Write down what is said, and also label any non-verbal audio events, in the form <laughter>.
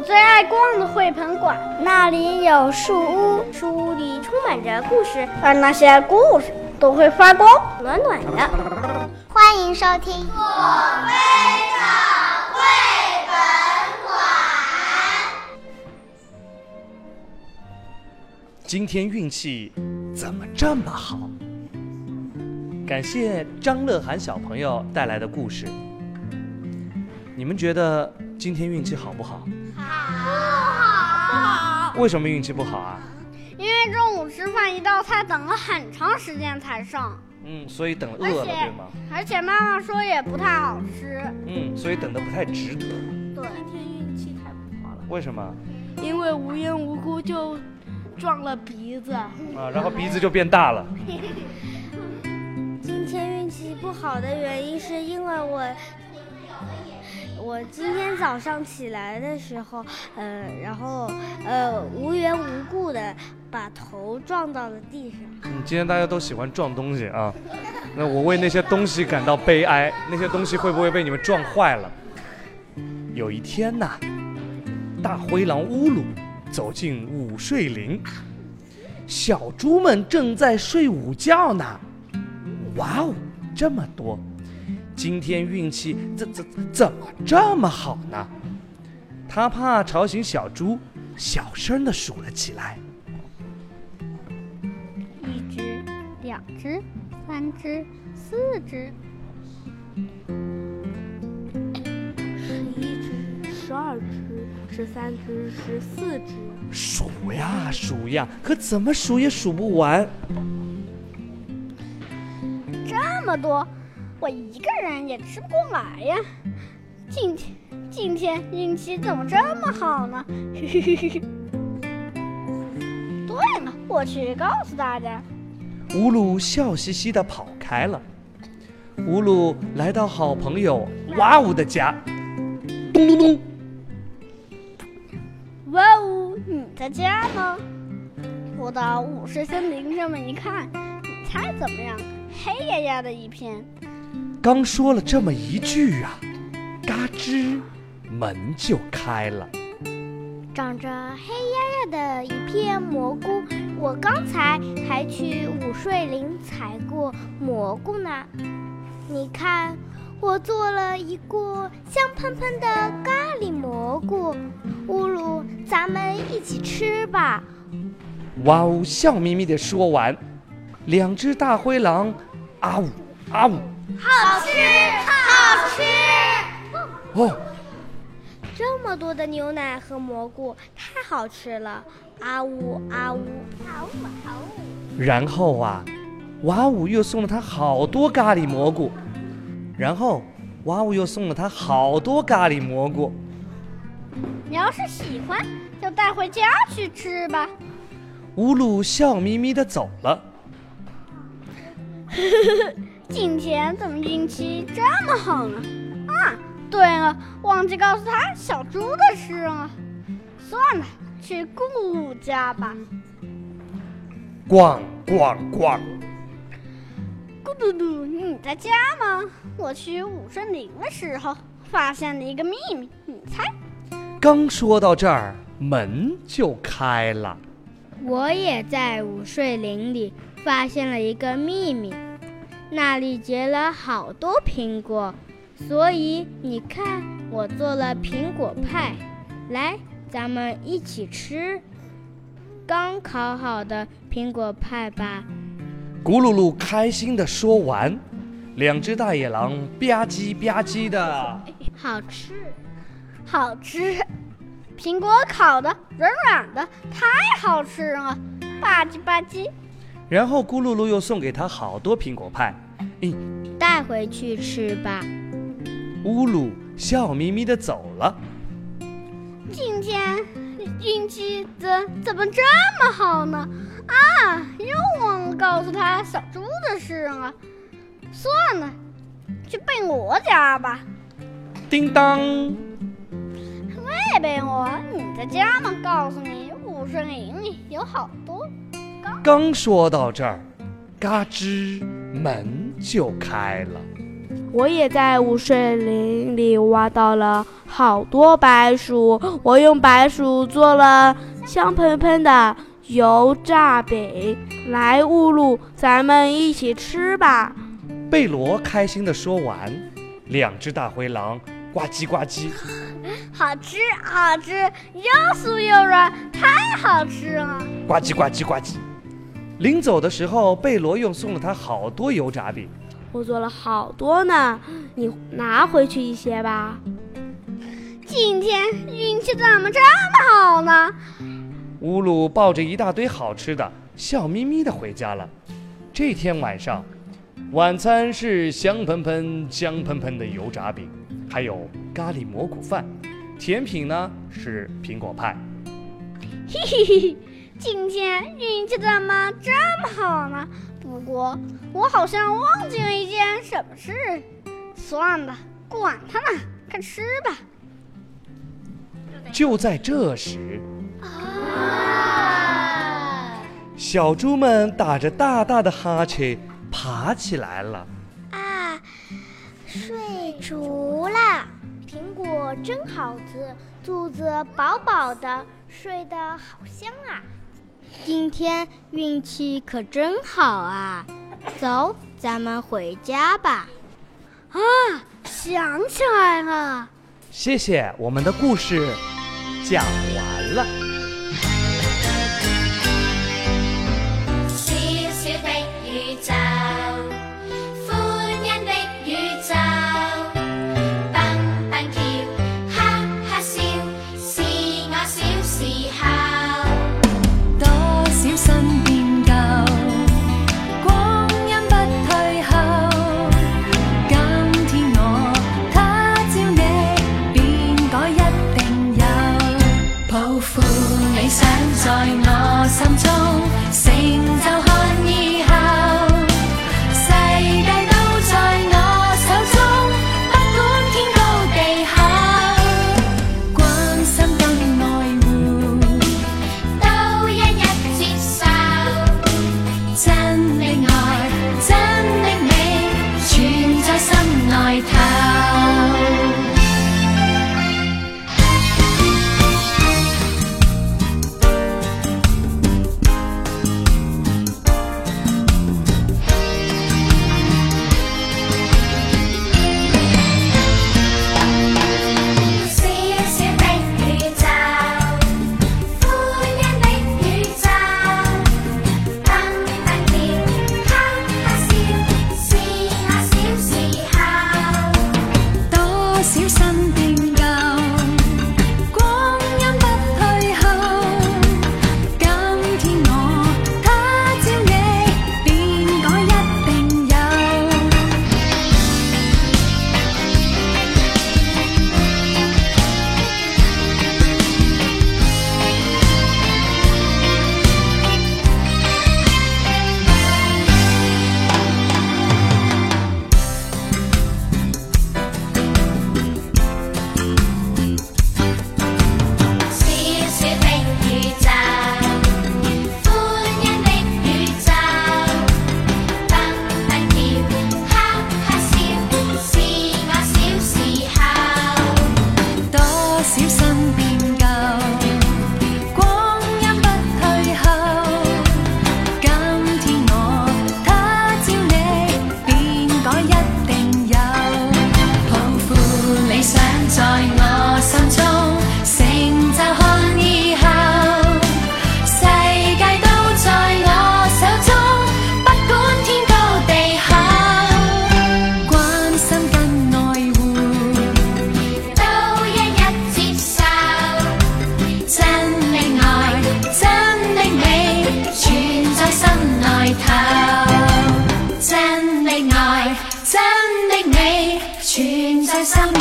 我最爱逛的绘本馆，那里有树屋，树屋里充满着故事，而那些故事都会发光，暖暖的。欢迎收听我非常绘本馆。今天运气怎么这么好？感谢张乐涵小朋友带来的故事。你们觉得今天运气好不好？好。为什么运气不好啊？因为中午吃饭一道菜等了很长时间才上。嗯，所以等饿了，对吗？而且妈妈说也不太好吃。嗯，所以等的不太值得。对，今天运气太不好了。为什么？因为无缘无故就撞了鼻子。啊，然后鼻子就变大了。<laughs> <laughs> 今天运气不好的原因是因为我。我今天早上起来的时候，呃，然后呃，无缘无故的把头撞到了地上。嗯，今天大家都喜欢撞东西啊，那我为那些东西感到悲哀。那些东西会不会被你们撞坏了？有一天呐，大灰狼乌鲁走进午睡林，小猪们正在睡午觉呢。哇哦，这么多！今天运气怎怎怎么这么好呢？他怕吵醒小猪，小声的数了起来：一只，两只，三只，四只，十一只，十二只，十三只，十四只。数呀数呀，可怎么数也数不完。这么多！我一个人也吃不过来呀！今天今天运气怎么这么好呢？<laughs> 对了，我去告诉大家。乌鲁笑嘻嘻地跑开了。乌鲁来到好朋友哇呜的家，咚咚咚。哇呜，你在家吗？我到午睡森林上面一看，你猜怎么样？黑压压的一片。刚说了这么一句啊，嘎吱，门就开了。长着黑压压的一片蘑菇，我刚才还去午睡林采过蘑菇呢。你看，我做了一锅香喷喷的咖喱蘑菇，乌鲁，咱们一起吃吧。哇呜，笑眯眯地说完，两只大灰狼，啊呜啊呜。好吃，好吃！哦，这么多的牛奶和蘑菇，太好吃了！啊呜啊呜啊呜啊呜！然后啊，哇呜又送了他好多咖喱蘑菇，然后哇呜又送了他好多咖喱蘑菇。你要是喜欢，就带回家去吃吧。乌鲁笑眯眯的走了。<laughs> 今天怎么运气这么好呢？啊，对了，忘记告诉他小猪的事了。算了，去姑姑家吧。逛逛逛！咕嘟嘟，你在家吗？我去武森林的时候发现了一个秘密，你猜？刚说到这儿，门就开了。我也在午睡林里发现了一个秘密。那里结了好多苹果，所以你看，我做了苹果派，来，咱们一起吃。刚烤好的苹果派吧。咕噜噜开心地说完，两只大野狼吧唧吧唧的，好吃，好吃，苹果烤的软软的，太好吃了，吧唧吧唧。然后咕噜噜又送给他好多苹果派，嗯，带回去吃吧。乌鲁笑眯眯的走了。今天运气怎怎么这么好呢？啊，又忘了告诉他小猪的事了。算了，去贝罗家吧。叮当，喂，贝罗，你在家吗？告诉你，五森林里有好多。刚说到这儿，嘎吱，门就开了。我也在午睡林里挖到了好多白薯，我用白薯做了香喷喷的油炸饼。来，乌鲁，咱们一起吃吧。贝罗开心地说完，两只大灰狼呱唧呱唧，<laughs> 好吃好吃，又酥又软，太好吃了！呱唧呱唧呱唧。临走的时候，贝罗又送了他好多油炸饼。我做了好多呢，你拿回去一些吧。今天运气怎么这么好呢？乌鲁抱着一大堆好吃的，笑眯眯的回家了。这天晚上，晚餐是香喷喷、香喷喷的油炸饼，还有咖喱蘑菇饭。甜品呢是苹果派。嘿嘿嘿。今天运气怎么这么好呢？不过我好像忘记了一件什么事。算了，管他呢，快吃吧。就在这时，小猪们打着大大的哈欠爬起来了。啊，睡着了。苹果真好吃，肚子饱饱的，睡得好香啊。今天运气可真好啊！走，咱们回家吧。啊，想起来了。谢谢，我们的故事讲 Sống.